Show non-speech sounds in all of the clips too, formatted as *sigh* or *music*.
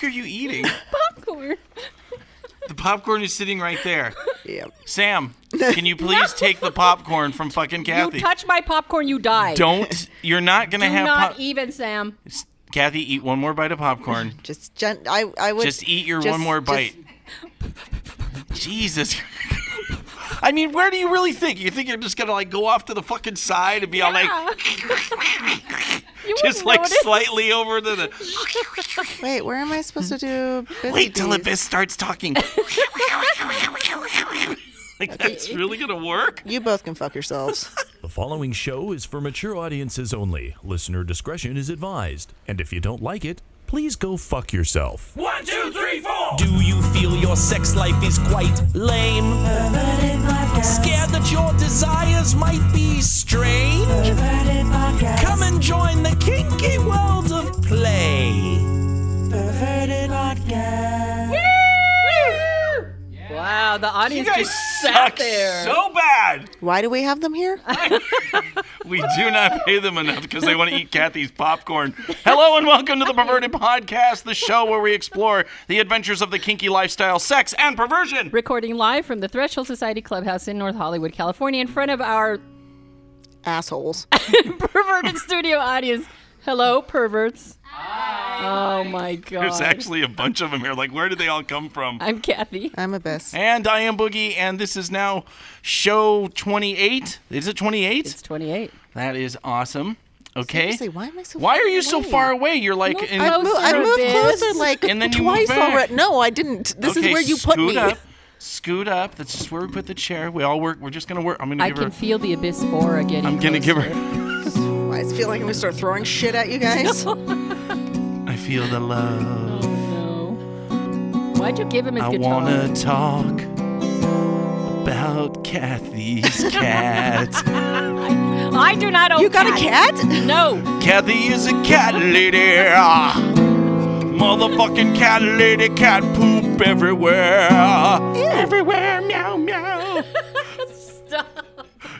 fuck are you eating? *laughs* Popcorn. The popcorn is sitting right there. Yep. Sam, can you please *laughs* take the popcorn from fucking Kathy? You touch my popcorn, you die. Don't. You're not gonna Do have. not pop- even, Sam. Kathy, eat one more bite of popcorn. *laughs* Just gent- I I would Just eat your just- one more just- bite. Jesus. I mean, where do you really think? You think you're just gonna like go off to the fucking side and be all like, You *laughs* just like notice. slightly over to the. *laughs* Wait, where am I supposed to do? busy Wait till bees? Abyss starts talking. *laughs* like that's really gonna work? You both can fuck yourselves. The following show is for mature audiences only. Listener discretion is advised. And if you don't like it, please go fuck yourself. One, two, three, four. Do you feel your sex life is quite lame? Scared that your desires might be strange? Come and join the kinky world of play. Wow, the You audience guys just sat suck there. so bad. Why do we have them here? *laughs* We do not pay them enough because they want to eat Kathy's popcorn. Hello and welcome to the Perverted Podcast, the show where we explore the adventures of the kinky lifestyle, sex, and perversion. Recording live from the Threshold Society Clubhouse in North Hollywood, California, in front of our Assholes. *laughs* perverted studio audience. Hello, perverts. Oh my god. There's actually a bunch of them here. Like, where did they all come from? I'm Kathy. I'm Abyss. And I am Boogie, and this is now show 28. Is it 28? It's 28. That is awesome. Okay. Seriously, why am I so? Why far are you so far away? You're like Move in. I, mo- I moved closer like And then twice already. No, I didn't. This okay, is where you put scoot me. Up, scoot up. That's just where we put the chair. We all work. We're just gonna work. I'm gonna I give can her. feel the abyss aura getting I'm gonna give closer. Her. I feel like I'm gonna start throwing shit at you guys. *laughs* I feel the love. Oh no. Why'd you give him his good? I guitar? wanna talk about Kathy's *laughs* cat. I do not own you got a cat? No. Kathy is a cat lady. Ah. Motherfucking cat lady, cat poop everywhere. Everywhere, meow meow. *laughs* Stop.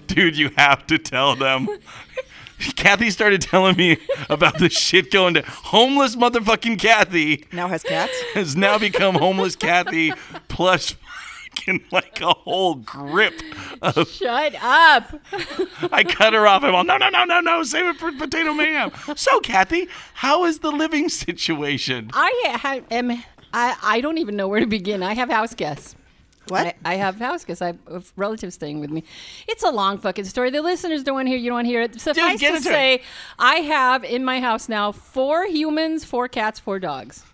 Dude, you have to tell them. *laughs* Kathy started telling me about the shit going to homeless motherfucking Kathy Now has cats. *laughs* has now become homeless Kathy plus fucking like a whole grip of Shut up. I cut her off. I'm all, no, no, no, no, no, save it for Potato Mayhem. So, Kathy, how is the living situation? I ha- am. I, I don't even know where to begin. I have house guests. What? I, I have house because I have relatives staying with me. It's a long fucking story. The listeners don't want to hear. it, You don't want to hear it. Suffice get to into it. say, I have in my house now four humans, four cats, four dogs.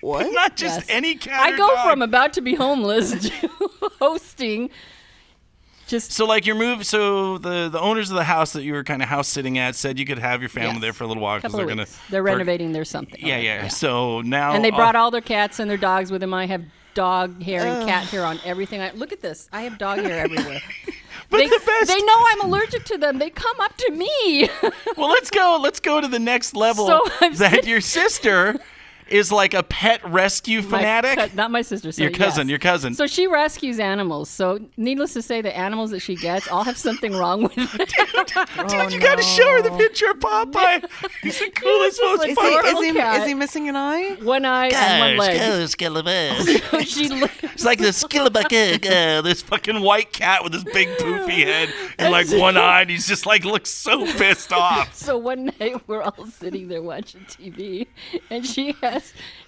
what? *laughs* Not just Yes. any cat. I or go dog. from about to be homeless to *laughs* hosting. Just So, like, your move. So, the the owners of the house that you were kind of house sitting at said you could have your family Yes. there for a little while because couple they're of gonna. They're for- renovating their something. Yeah, yeah, So now. And they brought all their cats and their dogs with them. I have dog hair and cat hair on everything. I, look at this. I have dog hair *laughs* everywhere. But they, the best. they know I'm allergic to them. They come up to me. well, let's go. Let's go to the next level. So that sitting- your sister is like a pet rescue fanatic. cou- not my sister. So Your cousin, yes. your cousin. So she rescues animals. So needless to say, the animals that she gets all have something wrong with *laughs* them. Dude, you *laughs* gotta show her the picture of Popeye. *laughs* He's the coolest, most like Is he, is, he, cat. is he missing an eye? one eye and one leg. she li- It's like the skillebuck, uh, this fucking white cat with this big poofy head and like one eye, and he's just like looks so pissed off. So one night we're all sitting there watching TV, and she has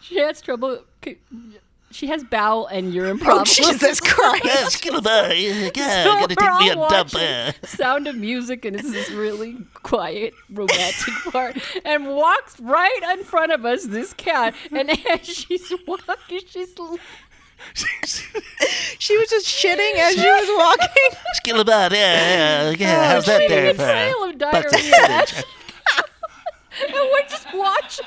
she has trouble. She has bowel and urine problems. Oh problems. Jesus *laughs* Christ! skillebuck, So we're all watching Sound of music, and it's this really quiet, romantic *laughs* part. And walks right in front of us, this cat, and *laughs* as she's walking, she's She was just shitting as she was walking. skillebuck, yeah, yeah, oh, how's that shitting there? a trail of diarrhea. and we're just watching.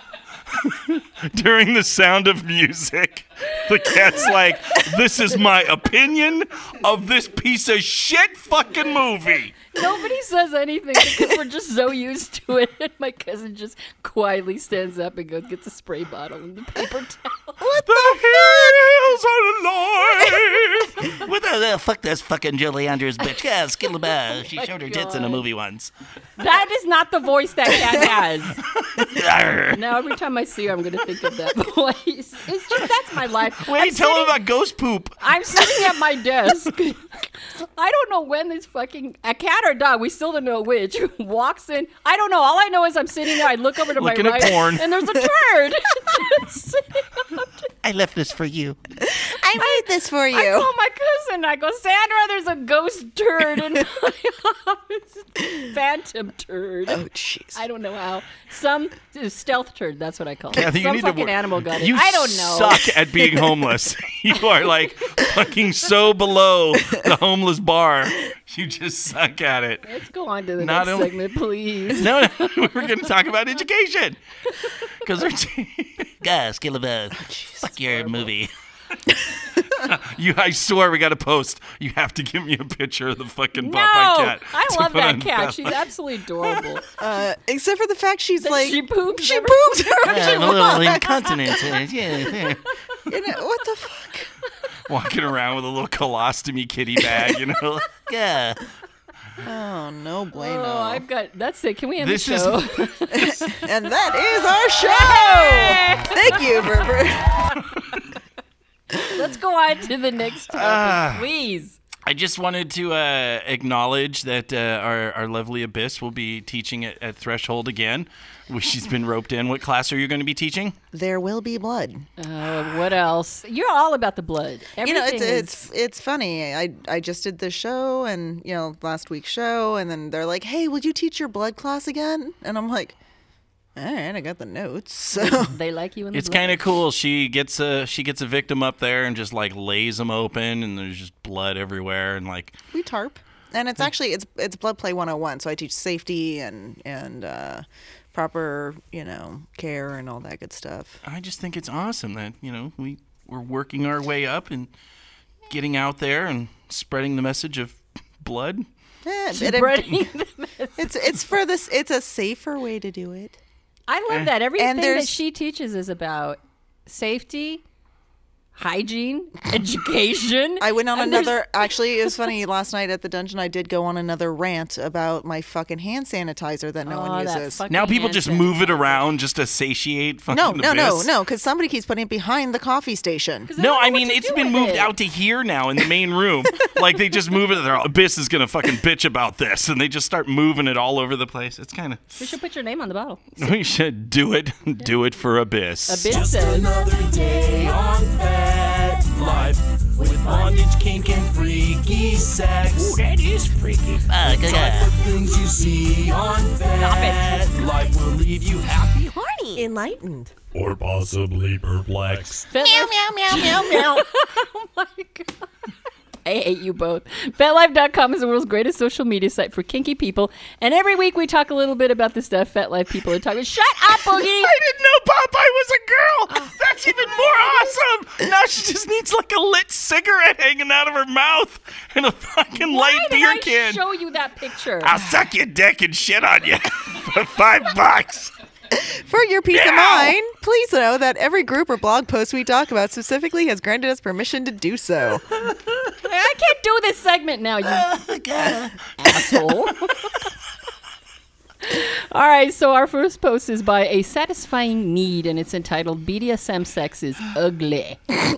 *laughs* During the sound of music, the cat's like, "This is my opinion of this piece of shit fucking movie." Nobody says anything because we're just so used to it. *laughs* My cousin just quietly stands up and goes, gets a spray bottle and the paper towel. What The hills are alive. *laughs* What the uh, fuck this fucking Julie Andrews bitch? Yeah, skill about. She my showed her tits in a movie once. That is not the voice that cat *laughs* has. Now every time I see her, I'm gonna think of that *laughs* voice. It's just that's my life. Wait, I'm tell him about ghost poop. I'm sitting at my desk. I don't know when this fucking a cat or dog, we still don't know which, *laughs* walks in. I don't know. All I know is I'm sitting there. I look over to Looking my right, porn. and there's a turd. just sitting up to- I left this for you. *laughs* I made this for you. I call my cousin. I go, Sandra, there's a ghost turd in my office. *laughs* Phantom turd. Oh, jeez. I don't know how. Some uh, stealth turd. That's what I call it. Kathy, you Some need to fucking wor- animal got it. You I don't know. suck at being homeless. you are like fucking so below the homeless bar. You just suck at it. Let's go on to the Not next only- segment, please. No, no, *laughs* we're going to talk about education. Because they're t- *laughs* Guys, skill about. Fuck your movie. *laughs* you, I swear, we got to post. You have to give me a picture of the fucking No, Popeye cat. I love that cat. Beth. She's absolutely adorable. Uh, except for the fact she's That like she poops She every- poops wherever Yeah, she I'm a little incontinent. uh, Yeah, yeah. You know, what the fuck? Walking around with a little colostomy kitty bag, you know. *laughs* yeah. Oh no, bueno. Oh, I've got. That's it. Can we end This the is- show? *laughs* and that is our show. Thank you, Berber. *laughs* Let's go on to the next topic, ah. please. I just wanted to uh, acknowledge that uh, our, our lovely Abyss will be teaching at, at Threshold again. She's been roped in. What class are you going to be teaching? There will be blood. Uh, what else? You're all about the blood. you know, it's is- it's it's funny. I I just did this show and you know last week's show, and then they're like, "Hey, would you teach your blood class again?" And I'm like, "All right, I got the notes." So they like you in the It's kind of cool. She gets a she gets a victim up there and just like lays them open, and there's just blood everywhere, and like we tarp, and it's actually it's it's blood play 101. So I teach safety and and uh, proper you know care and all that good stuff. I just think it's awesome that you know we we're working our way up and getting out there and spreading the message of blood. Yeah, *laughs* it- Spreading *laughs* the it's it's for this. It's a safer way to do it. I love eh. that. Everything that she teaches is about safety, hygiene, *laughs* education. I went on and there's- another. Actually, it was funny. Last night at the dungeon, I did go on another rant about my fucking hand sanitizer that no Oh, one uses. Now people just sanitizer. move it around just to satiate fucking No, no, no, Abyss. no, because somebody keeps putting it behind the coffee station. No, I mean it's been moved it. out to here now in the main room. *laughs* like they just move it. Their Abyss is gonna fucking bitch about this, and they just start moving it all over the place. It's kind of We should put your name on the bottle. *laughs* we should do it. Do it for Abyss. A bit says. Another day on Fat Life with bondage, kink, and freaky sex. Ooh, that is freaky. Uh, the type things you see on Fat Life will leave you happy, horny, Enlightened. Or possibly perplexed. Meow, meow, meow, meow, meow. *laughs* oh my god. I hate you both. FetLife.com is the world's greatest social media site for kinky people. And every week we talk a little bit about the stuff FetLife people are talking about. Shut up, *laughs* Boogie! I didn't know Popeye was a girl. Oh. That's even more awesome. Now she just needs like a lit cigarette hanging out of her mouth and a fucking Why light beer I can. show you that picture? I'll suck your dick and shit on you *laughs* for five bucks. For your peace of mind, please know that every group or blog post we talk about specifically has granted us permission to do so. I can't do this segment now, you asshole. *laughs* All right, so our first post is by a satisfying need, and it's entitled "BDSM Sex is Ugly." *laughs* Who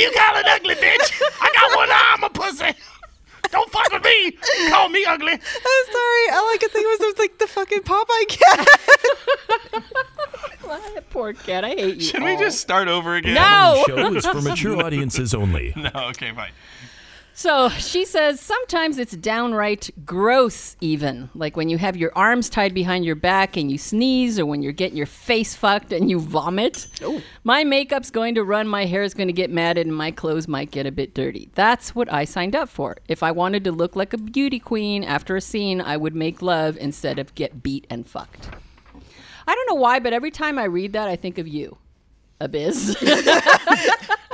you calling ugly, bitch? I got one arm, a pussy. *laughs* Don't fuck with me. Call me ugly. I'm sorry, all I could think was, was like the fucking Popeye cat. *laughs* Poor cat, I hate you. Should we just start over again? No. Show is for mature audiences only. *laughs* No, okay, fine. So she says sometimes it's downright gross, even like when you have your arms tied behind your back and you sneeze, or when you're getting your face fucked and you vomit. Oh. My makeup's going to run, my hair is going to get matted, and my clothes might get a bit dirty. That's what I signed up for. If I wanted to look like a beauty queen after a scene, I would make love instead of get beat and fucked. I don't know why, but every time I read that, I think of you, Abyss. *laughs*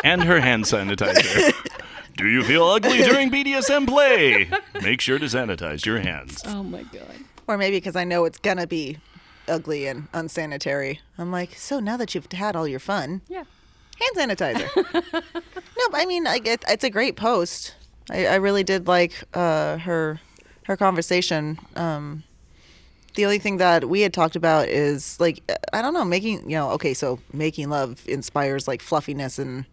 And her hand sanitizer. *laughs* Do you feel ugly *laughs* during BDSM play? Make sure to sanitize your hands. oh my god. or maybe because I know it's gonna be ugly and unsanitary. I'm like, so now that you've had all your fun, Yeah. hand sanitizer. *laughs* no, but I mean, like it, it's a great post. I, I really did like uh, her her conversation. Um, the only thing that we had talked about is like I don't know, making you know, okay, so making love inspires like fluffiness and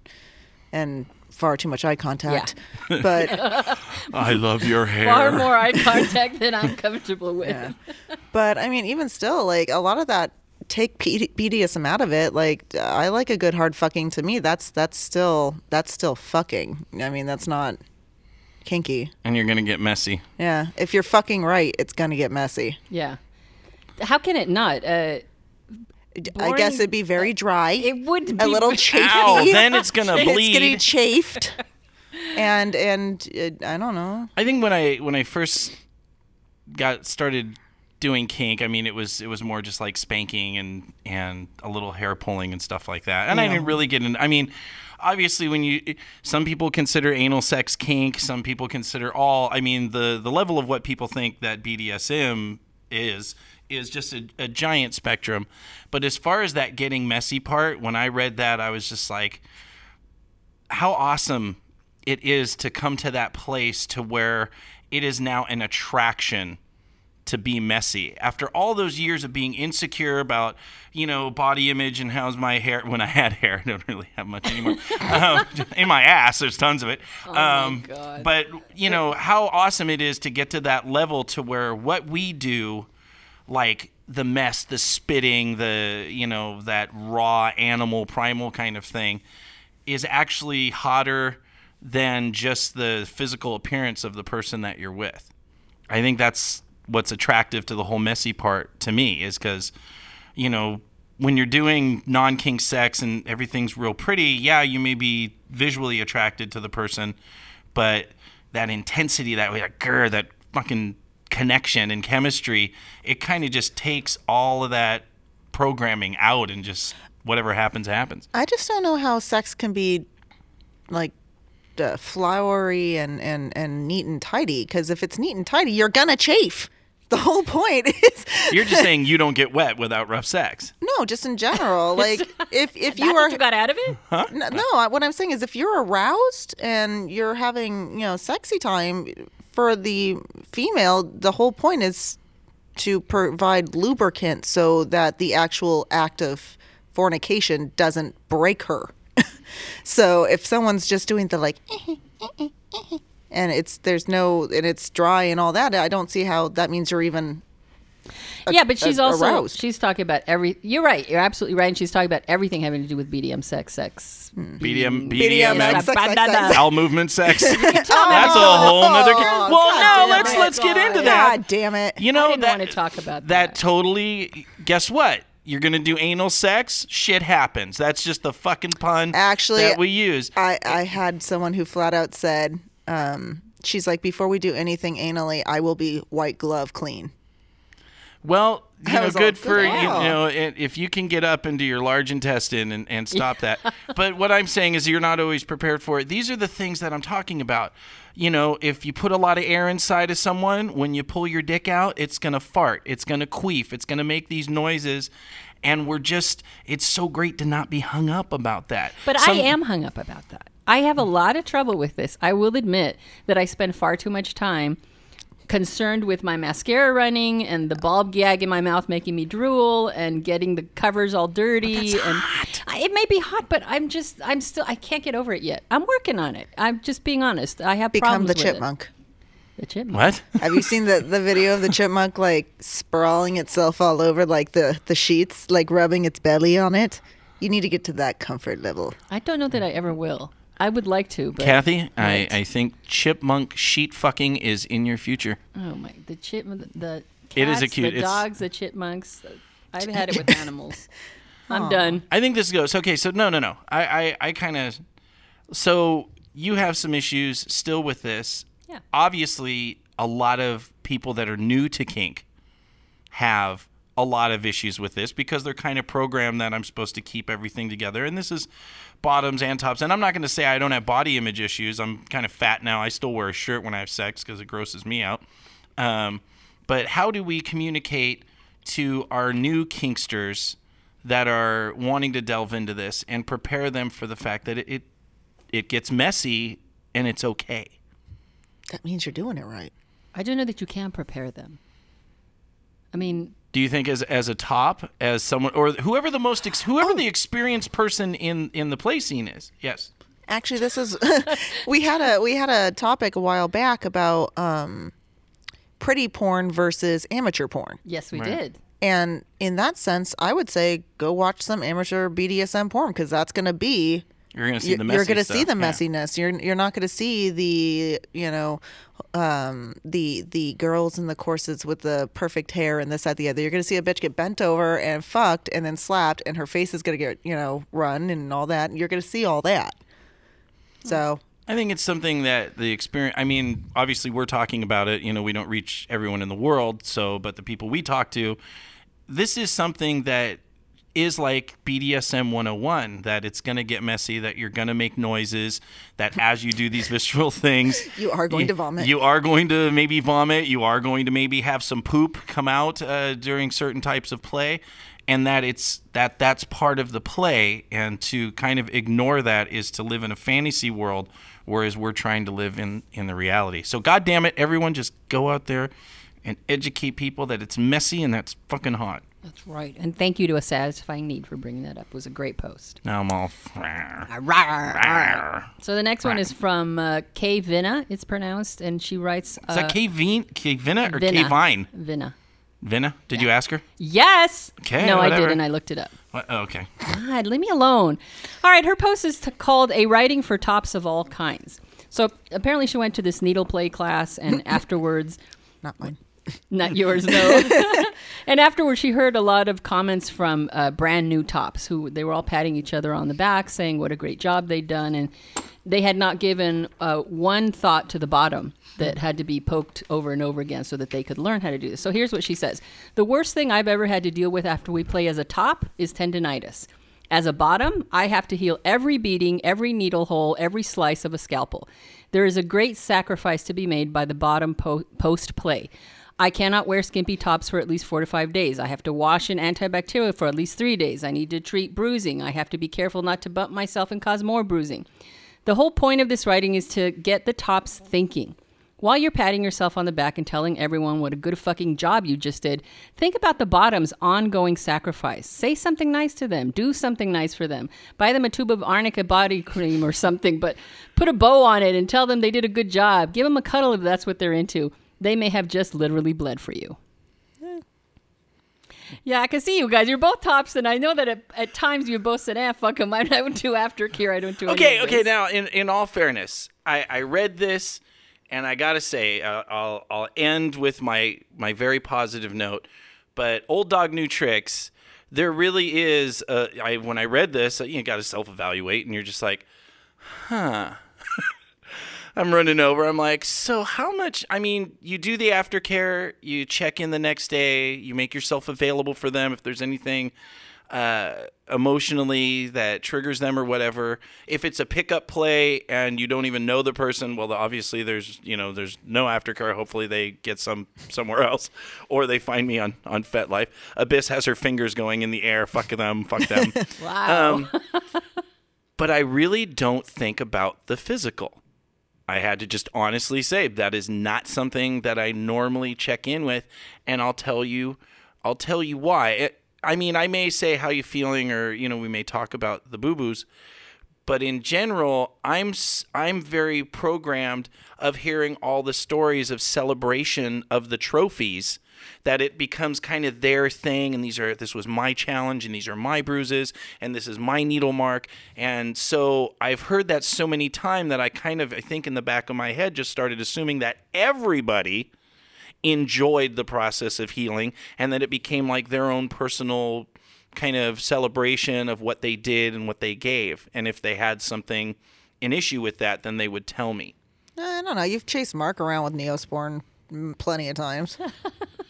and far too much eye contact. But *laughs* I love your hair. Far more eye contact than I'm comfortable with. Yeah. but I mean, even still, like a lot of that take P- BDSM out of it. Like I like a good hard fucking. To me, that's that's still that's still fucking. I mean, that's not kinky. and you're gonna get messy. Yeah, if you're fucking right, it's gonna get messy. Yeah. How can it not? Uh, I guess it'd be very dry, it would be a little *laughs* chafy. Ow! Then it's gonna *laughs* bleed. it's bleed. getting chafed, *laughs* and and uh, I don't know. I think when I when I first got started doing kink, I mean it was it was more just like spanking and and a little hair pulling and stuff like that. And I didn't really get in. I mean, obviously when you some people consider anal sex kink, some people consider all. I mean the the level of what people think that BDSM is is just a, a giant spectrum. But as far as that getting messy part, when I read that, I was just like how awesome it is to come to that place to where it is now an attraction to be messy after all those years of being insecure about you know body image and how's my hair *laughs* when i had hair i don't really have much anymore *laughs* um, in my ass there's tons of it um, God. but you know how awesome it is to get to that level to where what we do like the mess, the spitting, the you know that raw animal primal kind of thing is actually hotter than just the physical appearance of the person that you're with. I think that's what's attractive to the whole messy part to me is cuz you know when you're doing non-kink sex and everything's real pretty, yeah, you may be visually attracted to the person, but that intensity, that like grr, that fucking connection and chemistry, it kind of just takes all of that programming out and just whatever happens happens. I just don't know how sex can be like uh, flowery and, and, and neat and tidy. Because if it's neat and tidy, you're gonna chafe. The whole point *laughs* is You're just saying you don't get wet without rough sex. no, just in general. *laughs* Like if if That's you are what you got out of it? no, no, what I'm saying is if you're aroused and you're having you know sexy time for the female, the whole point is to provide lubricant so that the actual act of fornication doesn't break her. *laughs* so if someone's just doing the like *laughs* and it's there's no and it's dry and all that, I don't see how that means you're even yeah, but she's a- also aroused. she's talking about every. You're right. You're absolutely right. And she's talking about everything having to do with BDM sex, sex. BDM, BDM, BDM, sex, sex, sex, sex. bowel movement sex. *laughs* *laughs* That's a whole nother. Oh, well, God no, damn let's it. let's get into that. God damn it. You know I didn't that want to talk about that that. totally. Guess what? You're gonna do anal sex. Shit happens. That's just the fucking pun Actually, that we use. I, I had someone who flat out said, um, she's like, before we do anything anally, I will be white glove clean. Well, you know, good for "Good you know if you can get up into your large intestine and, and stop that. But what I'm saying is you're not always prepared for it. These are the things that I'm talking about. You know, if you put a lot of air inside of someone, when you pull your dick out, it's gonna fart, it's gonna queef, it's gonna make these noises. And we're just, it's so great to not be hung up about that. But Some- I am hung up about that. I have a lot of trouble with this. I will admit that I spend far too much time concerned with my mascara running and the ball gag in my mouth making me drool and getting the covers all dirty and I, it may be hot but i'm just i'm still i can't get over it yet i'm working on it i'm just being honest i have Become problems the with it. chipmunk. the chipmunk What? *laughs* Have you seen the, the video of the chipmunk like sprawling itself all over like the, the sheets, like rubbing its belly on it? You need to get to that comfort level. i don't know that i ever will i would like to but Kathy, I, I think chipmunk sheet fucking is in your future. oh my the chipmunk the It is a cats, cute- the it's- dogs the chipmunks i've had it with *laughs* animals i'm done I think this goes okay. So no, no, no. I, I, I kind of. So you have some issues still with this. Yeah. Obviously, a lot of people that are new to kink have a lot of issues with this because they're kind of programmed that I'm supposed to keep everything together. And this is bottoms and tops. And I'm not going to say I don't have body image issues. I'm kind of fat now. I still wear a shirt when I have sex because it grosses me out. Um, but how do we communicate to our new kinksters that are wanting to delve into this and prepare them for the fact that it it, it gets messy and it's okay. That means you're doing it right. I don't know that you can prepare them. I mean, Do you think as as a top, as someone or whoever the most ex, whoever the experienced person in in the play scene is? Yes. Actually, this is *laughs* we had a we had a topic a while back about um, pretty porn versus amateur porn. yes, we Right. did. And in that sense, I would say go watch some amateur BDSM porn because that's going to be You're gonna see the messy you're going to see the yeah. messiness. You're you're not going to see the you know um, the the girls in the courses with the perfect hair and this that the other. You're going to see a bitch get bent over and fucked and then slapped, and her face is going to get you know run and all that. And you're going to see all that. So I think it's something that the experience. I mean, obviously, we're talking about it. You know, we don't reach everyone in the world. So, but the people we talk to, this is something that is like BDSM 101 that it's going to get messy, that you're going to make noises, that as you do these *laughs* visceral things, *laughs* You are going to vomit. You are going to maybe vomit. You are going to maybe have some poop come out uh, during certain types of play. And that it's that that's part of the play, and to kind of ignore that is to live in a fantasy world, whereas we're trying to live in in the reality. So, God damn it, everyone, just go out there and educate people that it's messy and that's fucking hot. That's right. And thank you to a satisfying need for bringing that up. It was a great post. Now I'm all. So the next one is from uh, Kay Vina. It's pronounced, and she writes. Uh, Is that K Vina, K Vina or K Vina. Vine? Vina. Vina? Did you ask her? Yes. Okay, No, I did, and I looked it up. What? Oh, okay. God, leave me alone. All right, her post is t- called "A Writing for Tops of All Kinds." So apparently, she went to this needle play class, and *laughs* afterwards, not mine. *laughs* not yours, no. *laughs* and afterwards, she heard a lot of comments from uh, brand new tops who they were all patting each other on the back, saying what a great job they'd done, and they had not given uh, one thought to the bottom that had to be poked over and over again so that they could learn how to do this. So here's what she says: The worst thing I've ever had to deal with after we play as a top is tendonitis. As a bottom, I have to heal every beating, every needle hole, every slice of a scalpel. There is a great sacrifice to be made by the bottom po- post play. I cannot wear skimpy tops for at least four to five days. I have to wash in antibacterial for at least three days. I need to treat bruising. I have to be careful not to bump myself and cause more bruising. The whole point of this writing is to get the tops thinking. While you're patting yourself on the back and telling everyone what a good fucking job you just did, think about the bottom's ongoing sacrifice. Say something nice to them. Do something nice for them. Buy them a tube of arnica body cream or something, but put a bow on it and tell them they did a good job. Give them a cuddle if that's what they're into. They may have just literally bled for you. Yeah, I can see you guys. You're both tops, and I know that at, at times you both said, "Ah, fuck them. I don't do aftercare. I don't do." any Okay, of okay. Now, in in all fairness, I I read this, and I gotta say, uh, I'll I'll end with my my very positive note. But old dog new tricks. There really is. Uh, I when I read this, uh, you got to self evaluate, and you're just like, huh. I'm running over. I'm like, so how much? I mean, you do the aftercare, you check in the next day, you make yourself available for them if there's anything uh, emotionally that triggers them or whatever. If it's a pickup play and you don't even know the person, well, obviously there's you know there's no aftercare. Hopefully they get some somewhere else, or they find me on on FetLife. Abyss has her fingers going in the air. Fuck them. Fuck them. *laughs* Wow. Um, but I really don't think about the physical. I had to just honestly say that is not something that I normally check in with, and I'll tell you, I'll tell you why. It, I mean, I may say how you feeling, or you know, we may talk about the boo boos, but in general, I'm I'm very programmed of hearing all the stories of celebration of the trophies that it becomes kind of their thing and these are this was my challenge and these are my bruises and this is my needle mark. And so I've heard that so many times that I kind of I think in the back of my head just started assuming that everybody enjoyed the process of healing and that it became like their own personal kind of celebration of what they did and what they gave and if they had something an issue with that then they would tell me eh, I don't know. You've chased Mark around with Neosporin plenty of times. *laughs*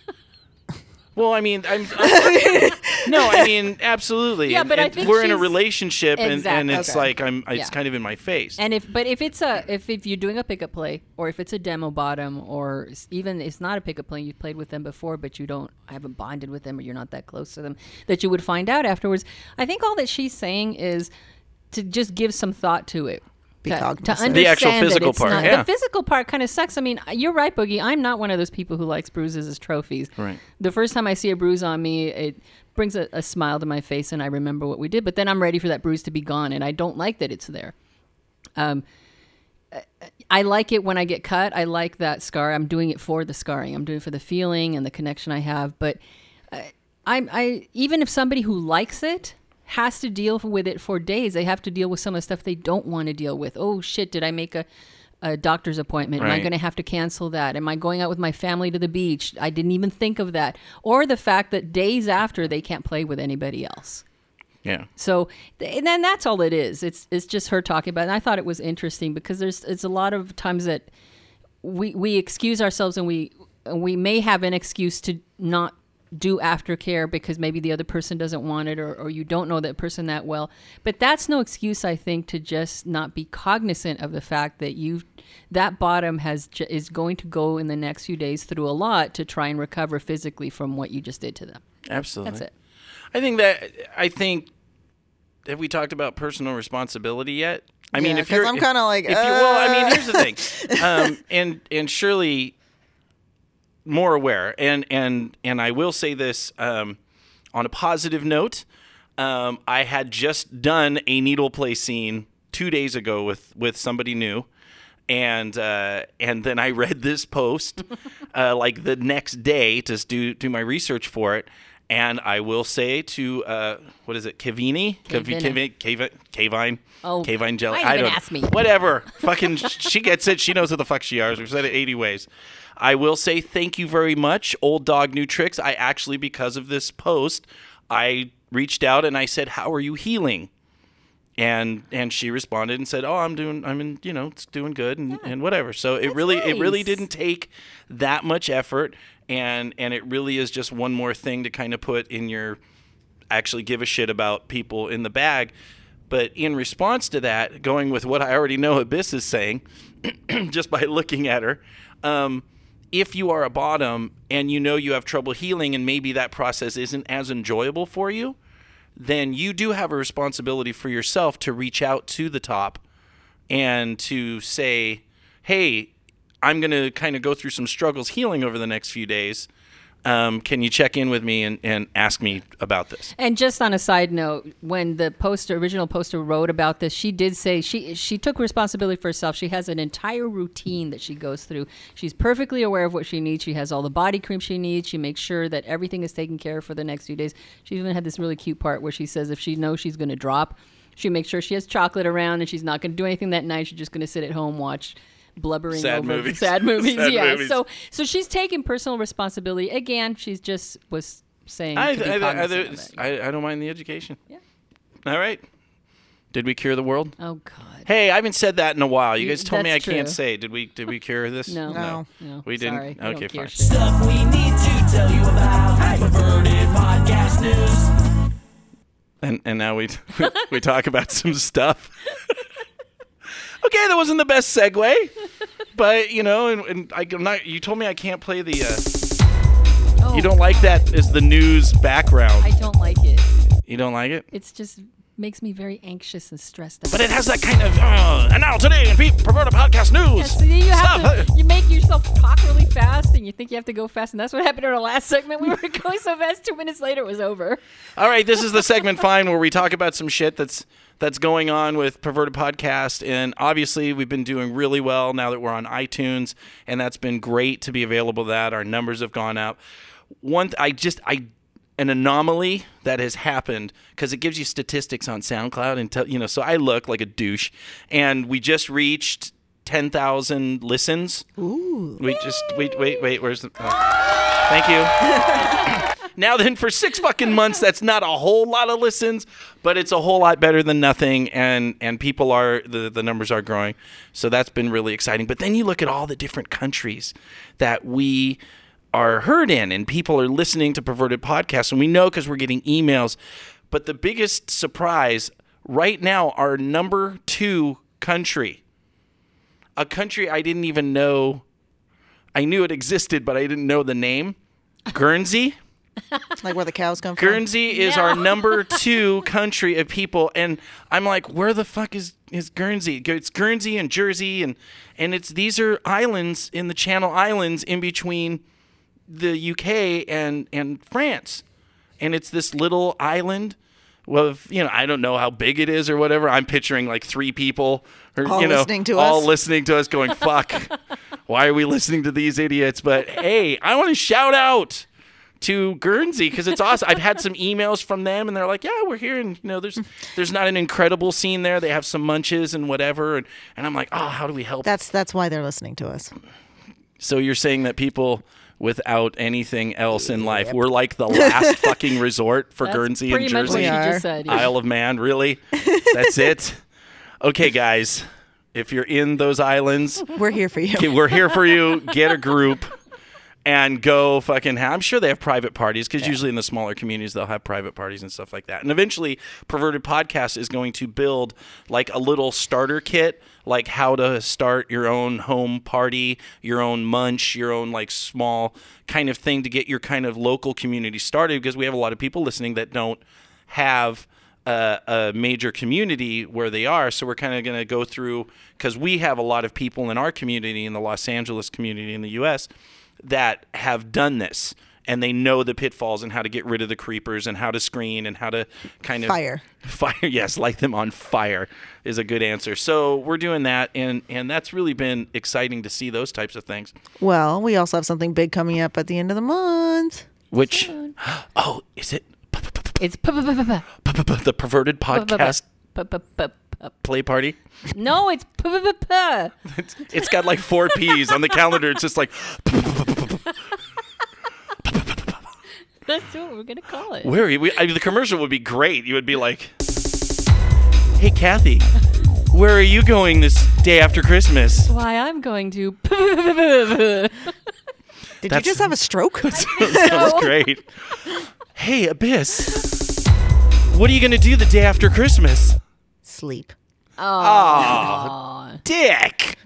Well, I mean, I'm, I'm- *laughs* no, I mean, absolutely. Yeah, And- but I think we're in a she's- relationship, and, and it's Okay. like I'm. It's Yeah. kind of in my face. And if but if it's a if, if you're doing a pickup play or if it's a demo bottom or s- even it's not a pickup play you've played with them before but you don't haven't bonded with them or you're not that close to them that you would find out afterwards. I think all that she's saying is to just give some thought to it. Be to, to cognizant. understand The actual that physical it's part, not- yeah. The physical part kind of sucks. I mean, you're right, Boogie. I'm not one of those people who likes bruises as trophies. Right. The first time I see a bruise on me, it brings a, a smile to my face, and I remember what we did. But then I'm ready for that bruise to be gone, and I don't like that it's there. Um, I like it when I get cut. I like that scar. I'm doing it for the scarring. I'm doing it for the feeling and the connection I have. But I, I, I even if somebody who likes it has to deal with it for days, they have to deal with some of the stuff they don't want to deal with. Oh shit! Did I make a a doctor's appointment? Am I going to have to cancel that? Am I going out with my family to the beach? I didn't even think of that. Or the fact that days after they can't play with anybody else. yeah. So, and then that's all it is. It's it's just her talking about. it. And I thought it was interesting because there's it's a lot of times that we we excuse ourselves and we we may have an excuse to not do aftercare because maybe the other person doesn't want it or, or you don't know that person that well but that's no excuse i think to just not be cognizant of the fact that you that bottom has is going to go in the next few days through a lot to try and recover physically from what you just did to them Absolutely. that's it I think that I think have we talked about personal responsibility yet? I mean, Yeah, if 'cause you're, I'm kinda like, if you're, well, I mean, uh. here's the thing, *laughs* um, and and surely more aware, and and and I will say this um, on a positive note. Um, I had just done a needle play scene two days ago with with somebody new. And uh, and then I *laughs* read this post uh, like the next day to do do my research for it, and I will say to uh, what is it, Kavini, Kavina. Kavine, Kavine, Oh, Cavine jelly. I don't ask me? Whatever, *laughs* fucking, she gets it. She knows who the fuck she is. We've said it eighty ways. I will say thank you very much, old dog, new tricks. I actually, because of this post, I reached out and I said, "How are you healing?" and and she responded and said, "Oh, I'm doing, I'm in, you know, it's doing good and, and whatever." So it That's really, it really didn't take that much effort, and and it really is just one more thing to kind of put in your actually give a shit about people in the bag. But in response to that, going with what I already know Abyss is saying, *clears throat* just by looking at her, um, if you are a bottom and you know you have trouble healing and maybe that process isn't as enjoyable for you, then you do have a responsibility for yourself to reach out to the top and to say, hey, I'm going to kind of go through some struggles healing over the next few days. Um, can you check in with me and, and ask me about this? And just on a side note, when the poster, original poster wrote about this, she did say she she took responsibility for herself. She has an entire routine that she goes through. She's perfectly aware of what she needs. She has all the body cream she needs. She makes sure that everything is taken care of for the next few days. She even had this really cute part where she says if she knows she's going to drop, she makes sure she has chocolate around and she's not going to do anything that night. She's just going to sit at home watch blubbering Sad over movies. *laughs* sad movies. Sad yeah. movies. So so she's taking personal responsibility. Again, she's just was saying I, to be I, I, cognizant of it. I, I don't mind the education. Yeah. All right. Did we cure the world? Oh God. Hey, I haven't said that in a while. You You- guys told me I that's can't say. Did we? Did we cure this? No. No. No. We didn't? Sorry, Okay, care fine. shit. Stuff we need to tell you about. Perverted podcast news. and and now we *laughs* we talk about some stuff. *laughs* okay, that wasn't the best segue, but you know, and, and I, am not. You told me I can't play the. Uh, Oh, you don't like that as the news background. I don't like it. you don't like it, It's just makes me very anxious and stressed out. but it has that kind of. Uh, and now today in Pete Perverted Podcast News. Yeah, so you have to, you make yourself talk really fast, and you think you have to go fast, and that's what happened in our last segment. We were *laughs* going so fast, two minutes later it was over. All right, this is the segment *laughs* fine where we talk about some shit that's that's going on with Perverted Podcast, and obviously we've been doing really well now that we're on iTunes, and that's been great to be available. That our numbers have gone up. One, th- I just I an anomaly that has happened because it gives you statistics on SoundCloud and you know. So I look like a douche, and we just reached ten thousand listens. Ooh, we just wait, wait, wait. Where's the? oh. Thank you. *laughs* Now then, for six fucking months, that's not a whole lot of listens, but it's a whole lot better than nothing, and and people are the the numbers are growing, so that's been really exciting. But then you look at all the different countries that we are heard in, and people are listening to perverted podcasts, and we know because we're getting emails. But the biggest surprise right now, our number two country, a country I didn't even know. I knew it existed, but I didn't know the name. Guernsey. *laughs* Like where the cows come from. Guernsey is our number *laughs* two country of people, and I'm like, where the fuck is is Guernsey? It's Guernsey and Jersey, and and it's these are islands in the Channel Islands in between the UK and and France, and it's this little island. Of you know, I don't know how big it is or whatever. I'm picturing like three people, or All you know, listening to all us. listening to us, going, "Fuck, *laughs* why are we listening to these idiots?" But hey, I want to shout out to Guernsey because it's awesome. I've had some emails from them, and they're like, "Yeah, we're here, and you know, there's there's not an incredible scene there. They have some munches and whatever." And, and I'm like, "Oh, how do we help?" That's that's why they're listening to us. so you're saying that people without anything else in life, we're like the last *laughs* fucking resort for That's Guernsey pretty and much Jersey, what you just said. yeah. Isle of Man. Really, that's it. Okay, guys, if you're in those islands, We're here for you. Okay, we're here for you. Get a group and go fucking. Ha- I'm sure they have private parties because usually in the smaller communities they'll have private parties and stuff like that. And eventually, Perverted Podcast is going to build like a little starter kit, like how to start your own home party, your own munch, your own like small kind of thing to get your kind of local community started. Because we have a lot of people listening that don't have a, a major community where they are. So we're kind of going to go through because we have a lot of people in our community, in the Los Angeles community in the U.S., that have done this. And they know the pitfalls and how to get rid of the creepers and how to screen and how to kind of Fire. fire. Yes, light them on fire is a good answer. So we're doing that, and and that's really been exciting to see those types of things. Well, we also have something big coming up at the end of the month. Which, oh, is it It's the perverted p- p- podcast play party? No, It's, it's got like four P's on the calendar. It's just like That's what we're gonna call it. where are you? We, I mean, the commercial would be great. You would be like, "Hey, Kathy, where are you going this day after Christmas?" Why I'm going to. *laughs* Did That's- you just have a stroke? *laughs* Sounds *laughs* great. Hey, Abyss, what are you gonna do the day after Christmas? Sleep. Aw, dick.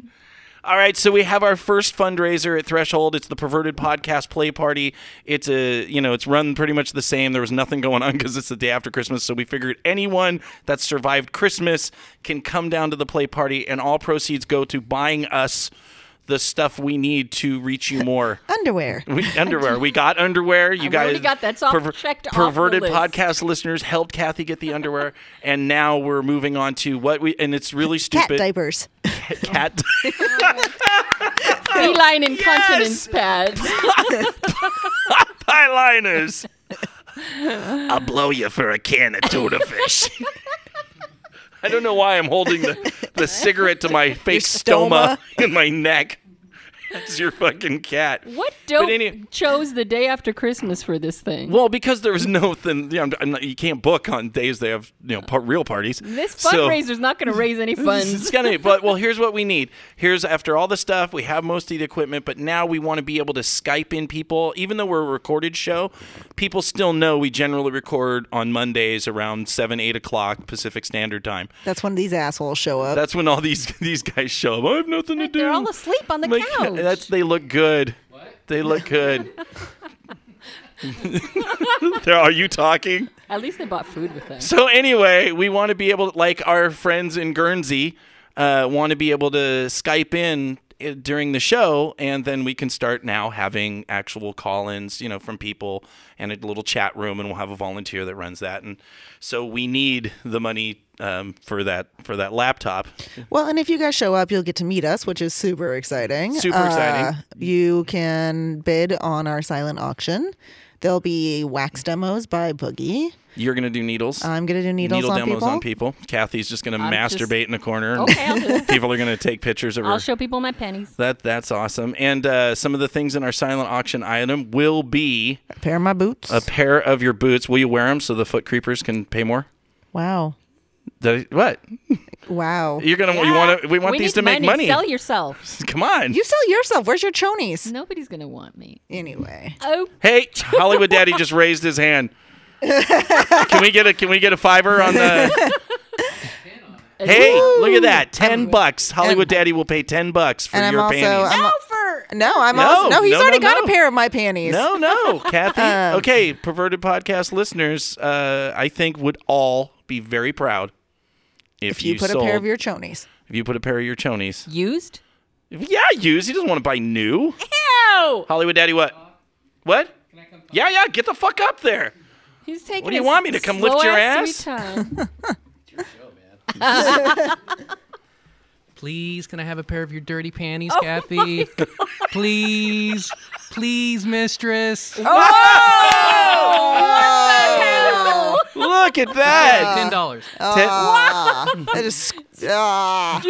All right, so we have our first fundraiser at Threshold. It's the Perverted Podcast Play Party. It's a, you know, it's run pretty much the same. There was nothing going on *laughs* because it's the day after Christmas. So we figured anyone that survived Christmas can come down to the play party, and all proceeds go to buying us the stuff we need to reach you more. *laughs* Underwear. We, underwear. We got underwear. You I've guys already got- that's all checked off the Perverted list. podcast listeners helped Kathy get the underwear, *laughs* and now we're moving on to what we. And it's really stupid. Cat diapers. *laughs* Cat. Feline incontinence pads. eyeliners. I'll blow you for a can of tuna fish. I don't know why I'm holding the, the *laughs* cigarette to my fake stoma. stoma. in my neck. It's your fucking cat. What dope any- chose the day after Christmas for this thing? Well, because there was no thing, you, know, I'm not- you can't book on days they have you know par- real parties. this So- fundraiser's not going to raise any funds. *laughs* It's funds. gonna, but well, here's what we need. Here's after all the stuff, we have most of the equipment, but now we want to be able to Skype in people. Even though we're a recorded show, people still know we generally record on Mondays around seven, eight o'clock Pacific Standard Time. That's when these assholes show up. That's when all these *laughs* these guys show up. I have nothing to do. They're all asleep on the Like, couch. That's they look good. They look good. *laughs* There- Are you talking? At least they bought food with them. So anyway, we want to be able, to, like our friends in Guernsey, uh, want to be able to Skype in during the show, and then we can start now having actual call-ins, you know, from people and a little chat room, and we'll have a volunteer that runs that. And so we need the money um, for that for that laptop. Well, and if you guys show up, you'll get to meet us, which is super exciting. Super exciting. Uh, you can bid on our silent auction. There'll be wax demos by Boogie. You're gonna do needles. I'm gonna do needles Needle on demos people. on people. Kathy's just gonna I'm just- masturbate in a corner. Okay, I'll do it. *laughs* people are gonna take pictures of her. I'll show people my pennies. That that's awesome. And uh, some of the things in our silent auction item will be A pair of my boots. a pair of your boots. Will you wear them so the foot creepers can pay more? wow. The, what? Wow. You're gonna you want to? We want we these need to make money. Sell yourself. *laughs* Come on. You sell yourself. Where's your chonies? Nobody's gonna want me. Anyway. Oh, Hey, Hollywood Daddy just *laughs* raised his hand. can we get a Can we get a fiver on the? *laughs* Hey, look at that! Ten bucks. Hollywood Daddy will pay ten bucks for And I'm your also panties. I'm, for no, I'm No, also no. He's no, already no, got no. a pair of my panties. No, no, Kathy. Um, okay, perverted podcast listeners, uh, I think would all be very proud if, If you, put sold, a pair of your chonies. if you put a pair of your chonies. used. Yeah, use. He doesn't want to buy new. Ew! Hollywood Daddy, what? What? Can I come? Yeah, yeah. Get the fuck up there. He's taking. What do you want me to come lift your slow-ass ass? sweet time. *laughs* *laughs* Please, can I have a pair of your dirty panties, Oh Kathy? Please, please, mistress. Oh, *laughs* Look at that. Ten dollars. Ten- ah, that is ah.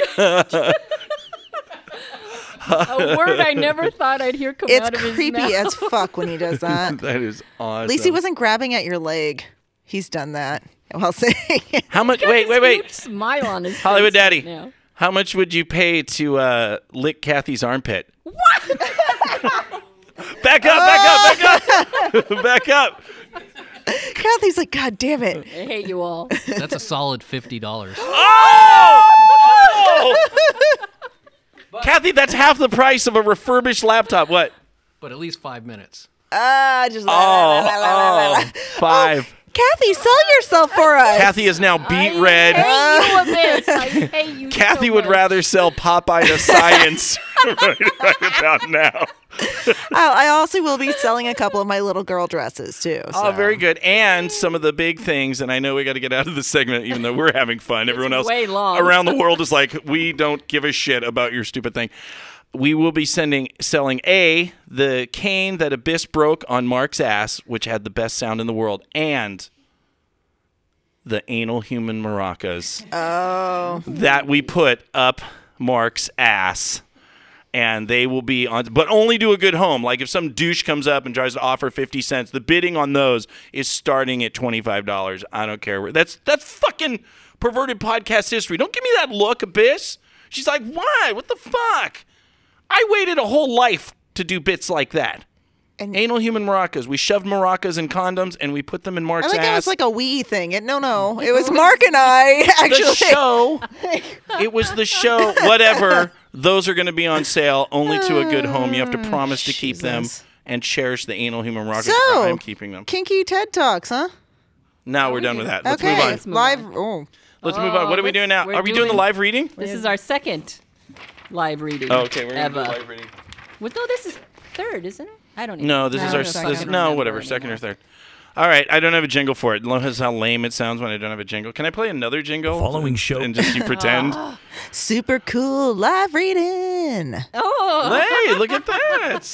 A word I never thought I'd hear come It's out of his It's creepy mouth. as fuck when he does that. *laughs* that is awesome. At least he wasn't grabbing at your leg. He's done that while saying it. How much? Got Wait, wait, wait. Smile on his Hollywood face Daddy. right now. How much would you pay to uh, lick Kathy's armpit? What? *laughs* back up! Back up! Back up! *laughs* back up! *laughs* Kathy's like, God damn it. I hate you all. That's a solid fifty dollars. *laughs* Oh! Kathy, that's half the price of a refurbished laptop. What? But at least five minutes. Ah, just Oh, oh, five. Kathy, sell yourself for us. Kathy is now beat I red. hate you, Abyss. I *laughs* hate you. Kathy so would much. rather sell Popeye to science *laughs* *laughs* right, right about now. I I also will be selling a couple of my little girl dresses too. Oh, very good. And some of the big things, and I know we got to get out of the segment, even though we're having fun. Everyone else way long. around the world is like, we don't give a shit about your stupid thing. We will be sending selling a the cane that Abyss broke on Mark's ass, which had the best sound in the world, and the anal human maracas. Oh, that we put up Mark's ass. And they will be on but only do a good home. Like if some douche comes up and tries to offer 50 cents the bidding on those is starting at $25 i don't care where that's that's fucking perverted podcast history. Don't give me that look abyss. She's like why? What the fuck i waited a whole life to do bits like that And- anal human maracas we shoved maracas in condoms and we put them in Mark's I mark's think it was like a wee thing. It, no, no, *laughs* it was Mark and I *laughs* actually. the show. *laughs* it was the show. Whatever. Those are going to be on sale only to a good home. You have to oh, promise to keep them and cherish the anal human maracas. So- I'm keeping them. Kinky TED Talks, huh? Now we're done with that. Let's okay, move on. Let's move live. on. Oh, Let's move on. What are we oh, doing now? we're we doing the live reading? This is our second live reading. Oh, okay, we're going to ever. do live reading. Well, no, this is third, isn't it? I don't even No, this is our don't this, no whatever second or third. All right, I don't have a jingle for it. Notice how lame it sounds when I don't have a jingle. Can I play another jingle? Following show- and just you *laughs* pretend. *gasps* super cool live reading. Oh, hey, look at that! *laughs*